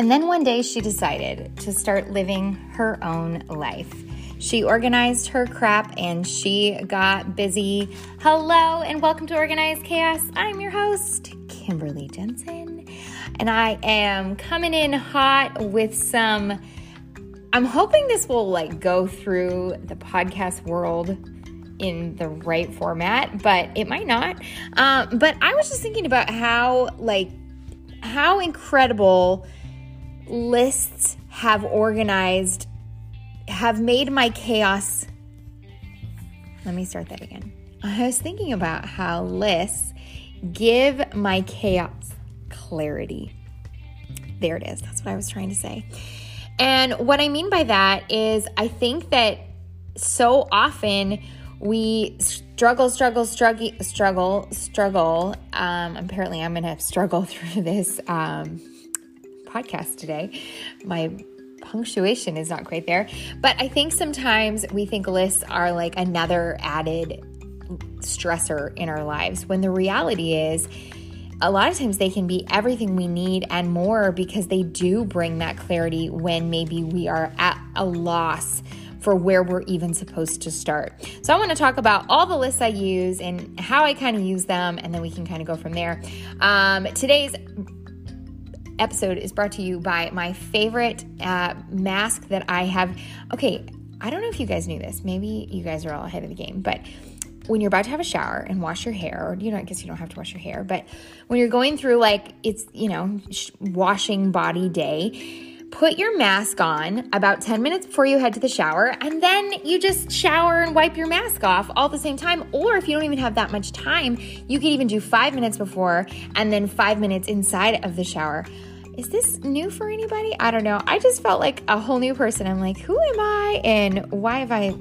And then one day she decided to start living her own life. She organized her crap and she got busy. Hello and welcome to Organized Chaos. I'm your host, Kimberly Jensen, and I am coming in hot with some. I'm hoping this will like go through the podcast world in the right format, but it might not. Um, but I was just thinking about how like how incredible lists have organized have made my chaos. Let me start that again. I was thinking about how lists give my chaos clarity. There it is. That's what I was trying to say. And what I mean by that is, I think that so often we struggle, struggle, struggle, struggle, struggle. Um, apparently, I'm going to struggle through this um, podcast today. My punctuation is not quite there. But I think sometimes we think lists are like another added stressor in our lives when the reality is a lot of times they can be everything we need and more because they do bring that clarity when maybe we are at a loss for where we're even supposed to start. So, I want to talk about all the lists I use and how I kind of use them, and then we can kind of go from there. Um, today's episode is brought to you by my favorite uh, mask that I have. Okay, I don't know if you guys knew this. Maybe you guys are all ahead of the game, but when you're about to have a shower and wash your hair, or you know, I guess you don't have to wash your hair, but when you're going through like it's, you know, washing body day, put your mask on about 10 minutes before you head to the shower, and then you just shower and wipe your mask off all at the same time. Or if you don't even have that much time, you could even do five minutes before and then five minutes inside of the shower is this new for anybody? I don't know. I just felt like a whole new person. I'm like, who am I and why have I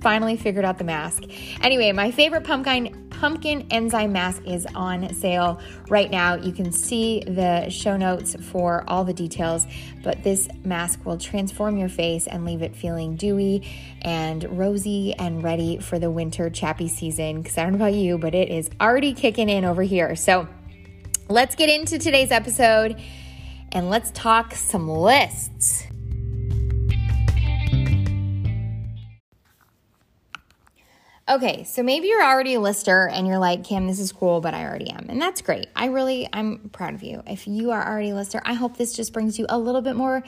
finally figured out the mask? Anyway, my favorite pumpkin pumpkin enzyme mask is on sale right now. You can see the show notes for all the details, but this mask will transform your face and leave it feeling dewy and rosy and ready for the winter chappy season. Because I don't know about you, but it is already kicking in over here. So let's get into today's episode and let's talk some lists. Okay, so maybe you're already a lister and you're like, Kim, this is cool, but I already am. And that's great. I really, I'm proud of you. If you are already a lister, I hope this just brings you a little bit more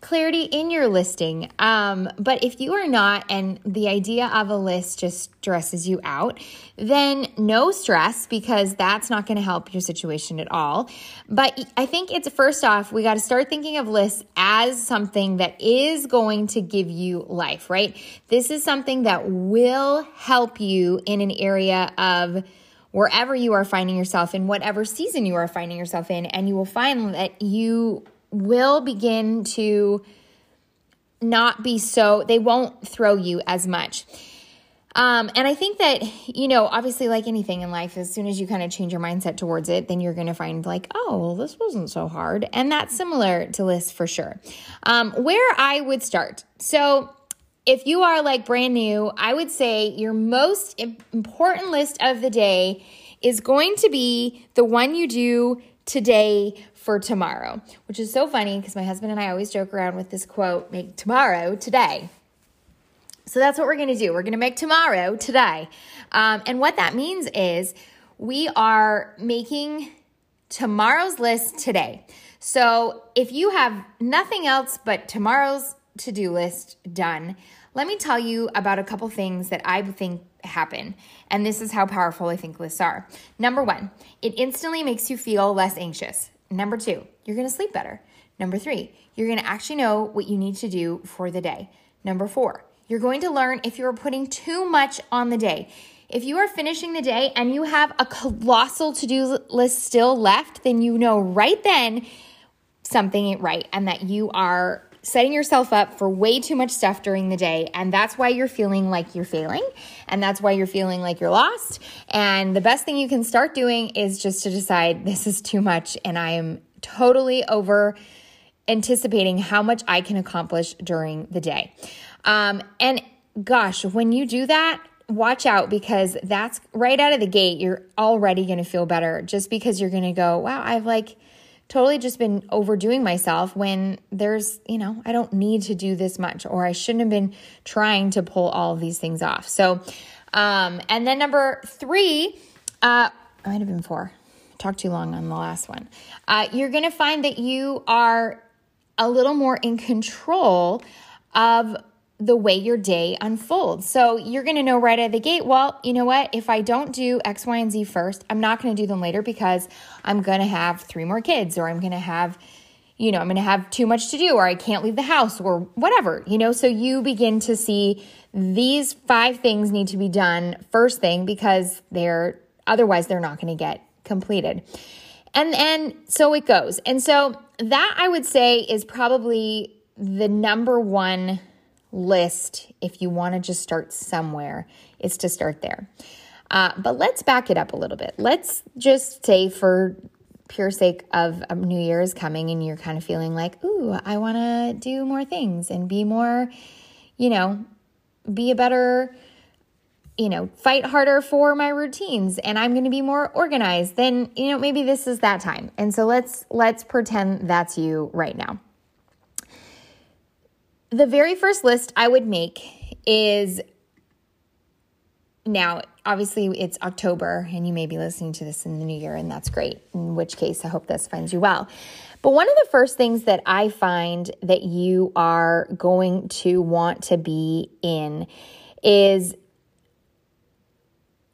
clarity in your listing. Um, but if you are not, and the idea of a list just stresses you out, then no stress because that's not going to help your situation at all. But I think it's first off, we got to start thinking of lists as something that is going to give you life, right? This is something that will help you in an area of wherever you are finding yourself in whatever season you are finding yourself in and you will find that you will begin to not be so, they won't throw you as much. Um, and I think that, you know, obviously, like anything in life, as soon as you kind of change your mindset towards it, then you're going to find, like, oh, well, this wasn't so hard. And that's similar to lists for sure. Um, where I would start. So, if you are like brand new, I would say your most important list of the day is going to be the one you do today for tomorrow, which is so funny because my husband and I always joke around with this quote make tomorrow today. So that's what we're going to do. We're going to make tomorrow today. Um, and what that means is we are making tomorrow's list today. So if you have nothing else but tomorrow's to do list done, let me tell you about a couple things that I think happen. And this is how powerful I think lists are. Number one, it instantly makes you feel less anxious. Number two, you're gonna sleep better. Number three, you're gonna actually know what you need to do for the day. Number four, you're going to learn if you're putting too much on the day. If you are finishing the day and you have a colossal to do list still left, then you know right then something ain't right and that you are setting yourself up for way too much stuff during the day. And that's why you're feeling like you're failing. And that's why you're feeling like you're lost. And the best thing you can start doing is just to decide this is too much and I am totally over anticipating how much I can accomplish during the day. Um, and gosh, when you do that, watch out because that's right out of the gate, you're already going to feel better just because you're going to go, wow, I've like totally just been overdoing myself when there's, you know, I don't need to do this much or I shouldn't have been trying to pull all of these things off. So, um, and then number three, uh, I might have been four. Talked too long on the last one. Uh, you're going to find that you are a little more in control of the way your day unfolds. So you're going to know right out of the gate, well, you know what? If I don't do X, Y, and Z first, I'm not going to do them later because I'm going to have three more kids or I'm going to have, you know, I'm going to have too much to do or I can't leave the house or whatever, you know? So you begin to see these five things need to be done first thing because they're otherwise they're not going to get completed. And and so it goes. And so that I would say is probably the number one list if you want to just start somewhere is to start there. Uh, but let's back it up a little bit. Let's just say, for pure sake of um, New Year's coming, and you're kind of feeling like, ooh, I want to do more things and be more, you know, be a better, you know, fight harder for my routines and I'm going to be more organized, then, you know, maybe this is that time. And so let's let's pretend that's you right now. The very first list I would make is now, obviously, it's October, and you may be listening to this in the new year, and that's great. In which case, I hope this finds you well. But one of the first things that I find that you are going to want to be in is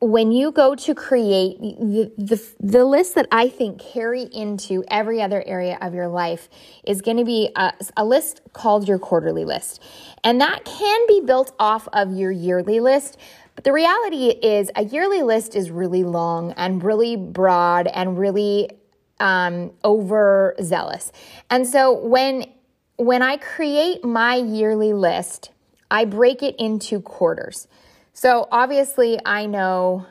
when you go to create the, the, the list that I think carry into every other area of your life is going to be a, a list called your quarterly list. And that can be built off of your yearly list. But the reality is, a yearly list is really long and really broad and really um, overzealous. And so when when I create my yearly list, I break it into quarters. So obviously, I know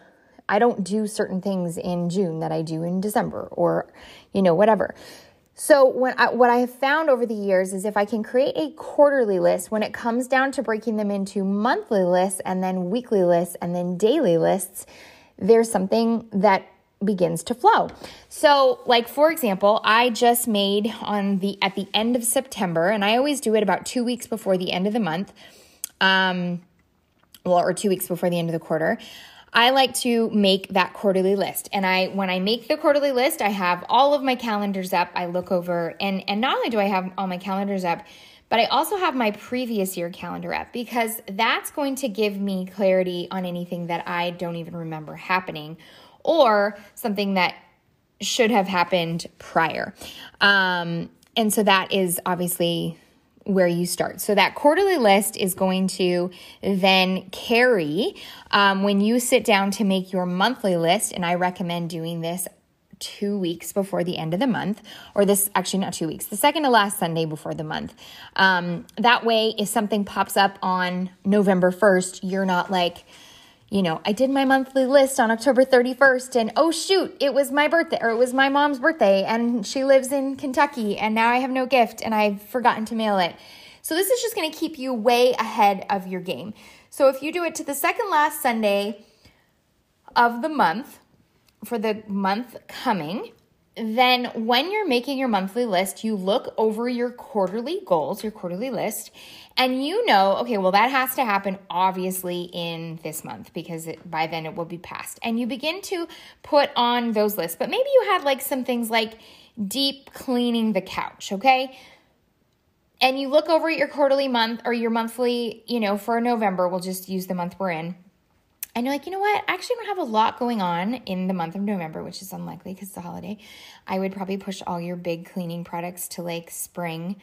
I don't do certain things in June that I do in December or, you know, whatever. So when I, what I have found over the years is if I can create a quarterly list, when it comes down to breaking them into monthly lists and then weekly lists and then daily lists, there's something that begins to flow. So, like for example, I just made on the at the end of September, and I always do it about two weeks before the end of the month. Um, well, or two weeks before the end of the quarter. I like to make that quarterly list. And I when I make the quarterly list, I have all of my calendars up. I look over and and not only do I have all my calendars up, but I also have my previous year calendar up because that's going to give me clarity on anything that I don't even remember happening or something that should have happened prior. Um, and so that is obviously where you start. So that quarterly list is going to then carry um, when you sit down to make your monthly list. And I recommend doing this two weeks before the end of the month, or this actually not two weeks, the second to last Sunday before the month. Um, that way, if something pops up on November 1st, you're not like, you know, I did my monthly list on October 31st and oh shoot, it was my birthday or it was my mom's birthday and she lives in Kentucky and now I have no gift and I've forgotten to mail it. So this is just going to keep you way ahead of your game. So if you do it to the second last Sunday of the month for the month coming, then when you're making your monthly list, you look over your quarterly goals, your quarterly list, and you know, okay, well, that has to happen obviously in this month because it, by then it will be past. And you begin to put on those lists. But maybe you had like some things like deep cleaning the couch, okay? And you look over at your quarterly month or your monthly, you know, for November, we'll just use the month we're in and you're like, you know what? I actually don't have a lot going on in the month of November, which is unlikely because it's a holiday. I would probably push all your big cleaning products to like spring,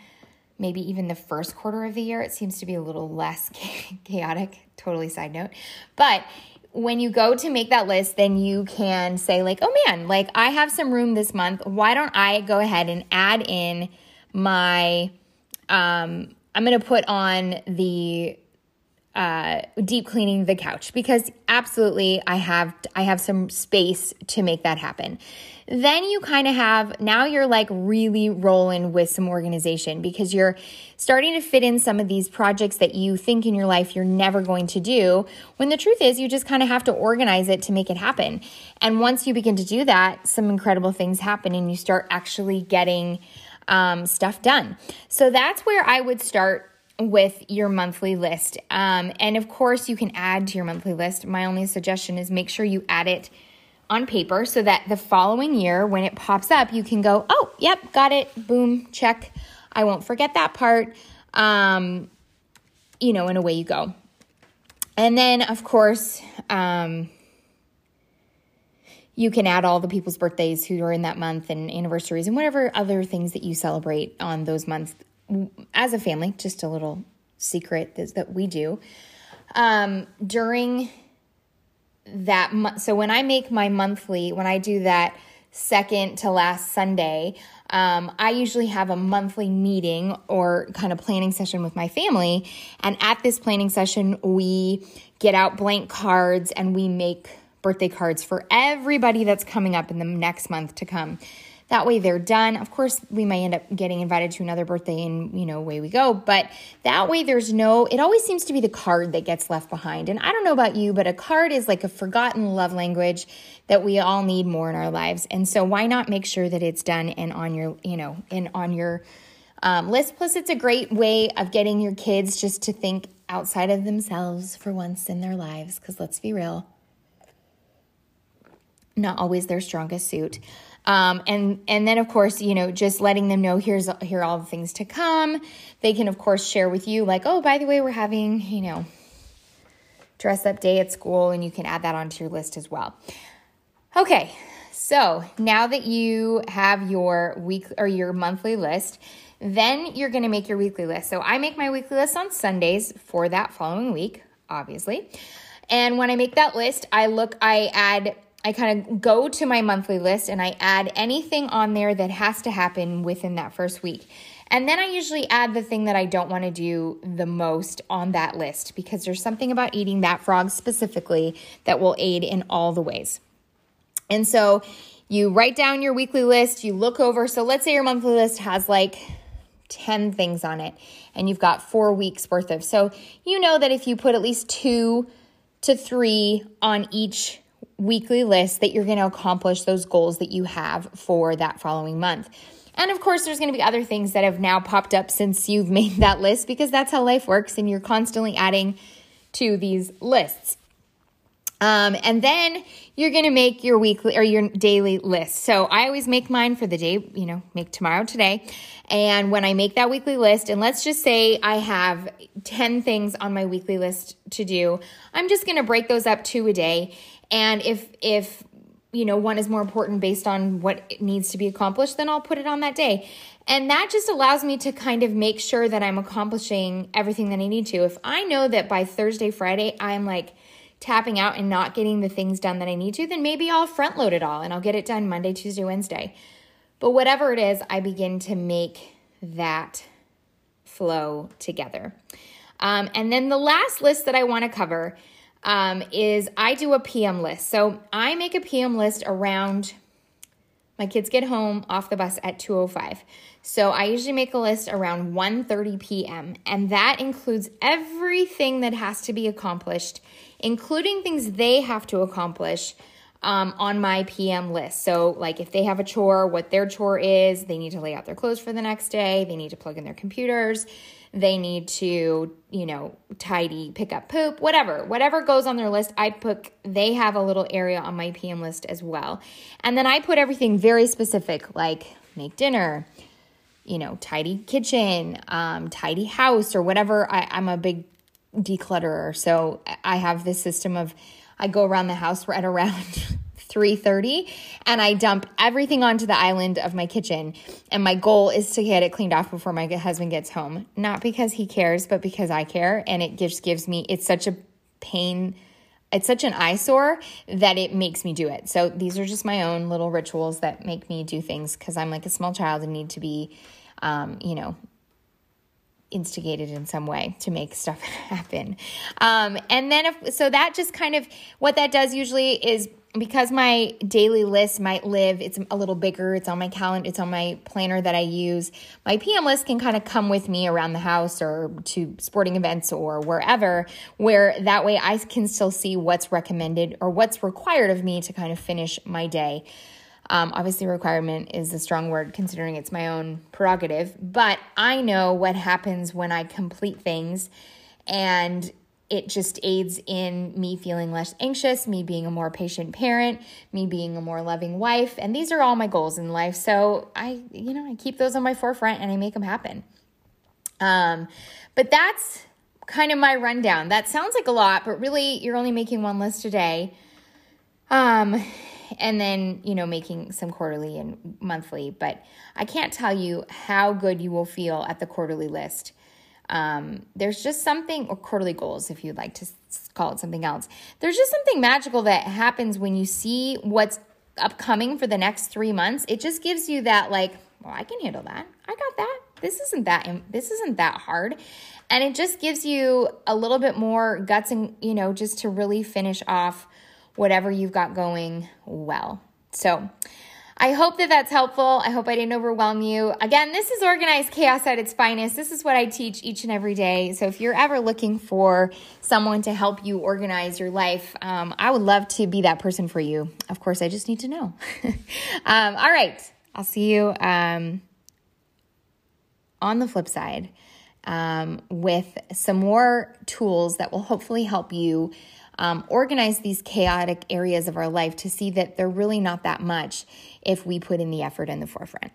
maybe even the first quarter of the year. It seems to be a little less chaotic. Totally side note. But when you go to make that list, then you can say, like, oh man, like I have some room this month. Why don't I go ahead and add in my, um, I'm going to put on the uh, deep cleaning the couch because absolutely I have I have some space to make that happen. Then you kind of have now you're like really rolling with some organization because you're starting to fit in some of these projects that you think in your life you're never going to do when the truth is you just kind of have to organize it to make it happen. And once you begin to do that, some incredible things happen and you start actually getting um, stuff done. So that's where I would start with your monthly list. Um, and of course, you can add to your monthly list. My only suggestion is make sure you add it on paper so that the following year, when it pops up, you can go, oh, yep, got it, boom, check. I won't forget that part. Um, you know, and away you go. And then, of course, um, you can add all the people's birthdays who are in that month and anniversaries and whatever other things that you celebrate on those months as a family, just a little secret that we do. Um, during that month, so when I make my monthly, when I do that second to last Sunday, um, I usually have a monthly meeting or kind of planning session with my family. And at this planning session, we get out blank cards and we make birthday cards for everybody that's coming up in the next month to come. That way they're done. Of course, we may end up getting invited to another birthday and, you know, away we go. But that way there's no, it always seems to be the card that gets left behind. And I don't know about you, but a card is like a forgotten love language that we all need more in our lives. And so why not make sure that it's done and on your, you know, and on your um, list? Plus, it's a great way of getting your kids just to think outside of themselves for once in their lives. Because let's be real, not always their strongest suit. Um, and and then of course you know just letting them know here's here are all the things to come. They can of course share with you like oh by the way we're having you know dress up day at school and you can add that onto your list as well. Okay, so now that you have your week or your monthly list, then you're going to make your weekly list. So I make my weekly list on Sundays for that following week, obviously. And when I make that list, I look, I add I kind of go to my monthly list and I add anything on there that has to happen within that first week. And then I usually add the thing that I don't want to do the most on that list because there's something about eating that frog specifically that will aid in all the ways. And so you write down your weekly list, you look over. So let's say your monthly list has like 10 things on it and you've got four weeks worth of. So you know that if you put at least two to three on each weekly list that you're going to accomplish those goals that you have for that following month. And of course, there's going to be other things that have now popped up since you've made that list because that's how life works and you're constantly adding to these lists. Um, and then you're going to make your weekly or your daily list. So I always make mine for the day, you know, make tomorrow today. And when I make that weekly list, and let's just say I have 10 things on my weekly list to do, I'm just going to break those up two a day. And if, if, you know, one is more important based on what needs to be accomplished, then I'll put it on that day. And that just allows me to kind of make sure that I'm accomplishing everything that I need to. If I know that by Thursday, Friday, I'm like tapping out and not getting the things done that I need to, then maybe I'll front load it all and I'll get it done Monday, Tuesday, Wednesday. But whatever it is, I begin to make that flow together. Um, and then the last list that I want to cover um, is I do a PM list. So I make a PM list around my kids get home off the bus at 205. So I usually make a list around 1:30 p.m. and that includes everything that has to be accomplished, including things they have to accomplish um, on my PM list. So, like if they have a chore, what their chore is, they need to lay out their clothes for the next day, they need to plug in their computers, they need to, you know, tidy, pick up poop, whatever, whatever goes on their list, I put, they have a little area on my PM list as well. And then I put everything very specific, like make dinner, you know, tidy kitchen, um, tidy house, or whatever. I, I'm a big declutterer. So I have this system of, I go around the house at around 3:30 and I dump everything onto the island of my kitchen and my goal is to get it cleaned off before my husband gets home. Not because he cares, but because I care and it just gives me it's such a pain it's such an eyesore that it makes me do it. So these are just my own little rituals that make me do things because I'm like a small child and need to be, um, you know, instigated in some way to make stuff happen. Um, and then, if, so that just kind of what that does usually is because my daily list might live, it's a little bigger, it's on my calendar, it's on my planner that I use. My PM list can kind of come with me around the house or to sporting events or wherever, where that way I can still see what's recommended or what's required of me to kind of finish my day. Um, obviously, requirement is a strong word considering it's my own prerogative, but I know what happens when I complete things and it just aids in me feeling less anxious, me being a more patient parent, me being a more loving wife. And these are all my goals in life. So I, you know, I keep those on my forefront and I make them happen. Um, but that's kind of my rundown. That sounds like a lot, but really you're only making one list a day. Um, and then, you know, making some quarterly and monthly. But I can't tell you how good you will feel at the quarterly list. Um, there's just something, or quarterly goals, if you'd like to call it something else. There's just something magical that happens when you see what's upcoming for the next three months. It just gives you that, like, well, I can handle that. I got that. This isn't that. This isn't that hard, and it just gives you a little bit more guts and you know just to really finish off whatever you've got going well. So, I hope that that's helpful. I hope I didn't overwhelm you. Again, this is organized chaos at its finest. This is what I teach each and every day. So if you're ever looking for someone to help you organize your life, um, I would love to be that person for you. Of course, I just need to know. um, all right. I'll see you um, on the flip side um, with some more tools that will hopefully help you um, organize these chaotic areas of our life to see that they're really not that much if we put in the effort in the forefront.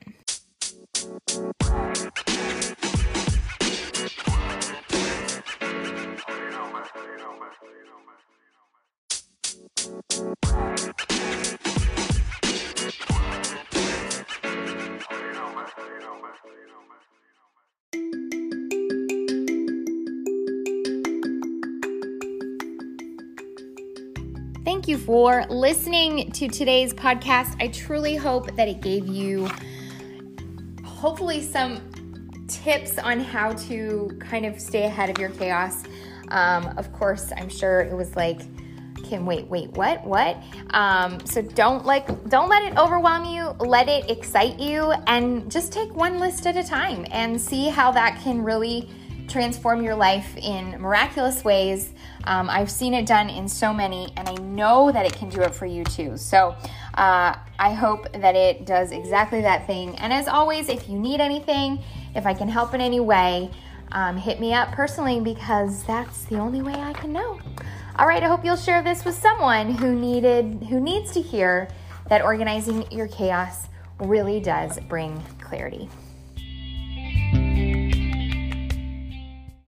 Thank you for listening to today's podcast. I truly hope that it gave you hopefully some tips on how to kind of stay ahead of your chaos. Um, of course, I'm sure it was like, Kim, wait, wait, what, what? Um, so don't like, don't let it overwhelm you. Let it excite you, and just take one list at a time and see how that can really transform your life in miraculous ways. Um, I've seen it done in so many, and I know that it can do it for you too. So uh, I hope that it does exactly that thing. And as always, if you need anything, if I can help in any way, um, hit me up personally because that's the only way I can know. All right, I hope you'll share this with someone who needed, who needs to hear that organizing your chaos really does bring clarity.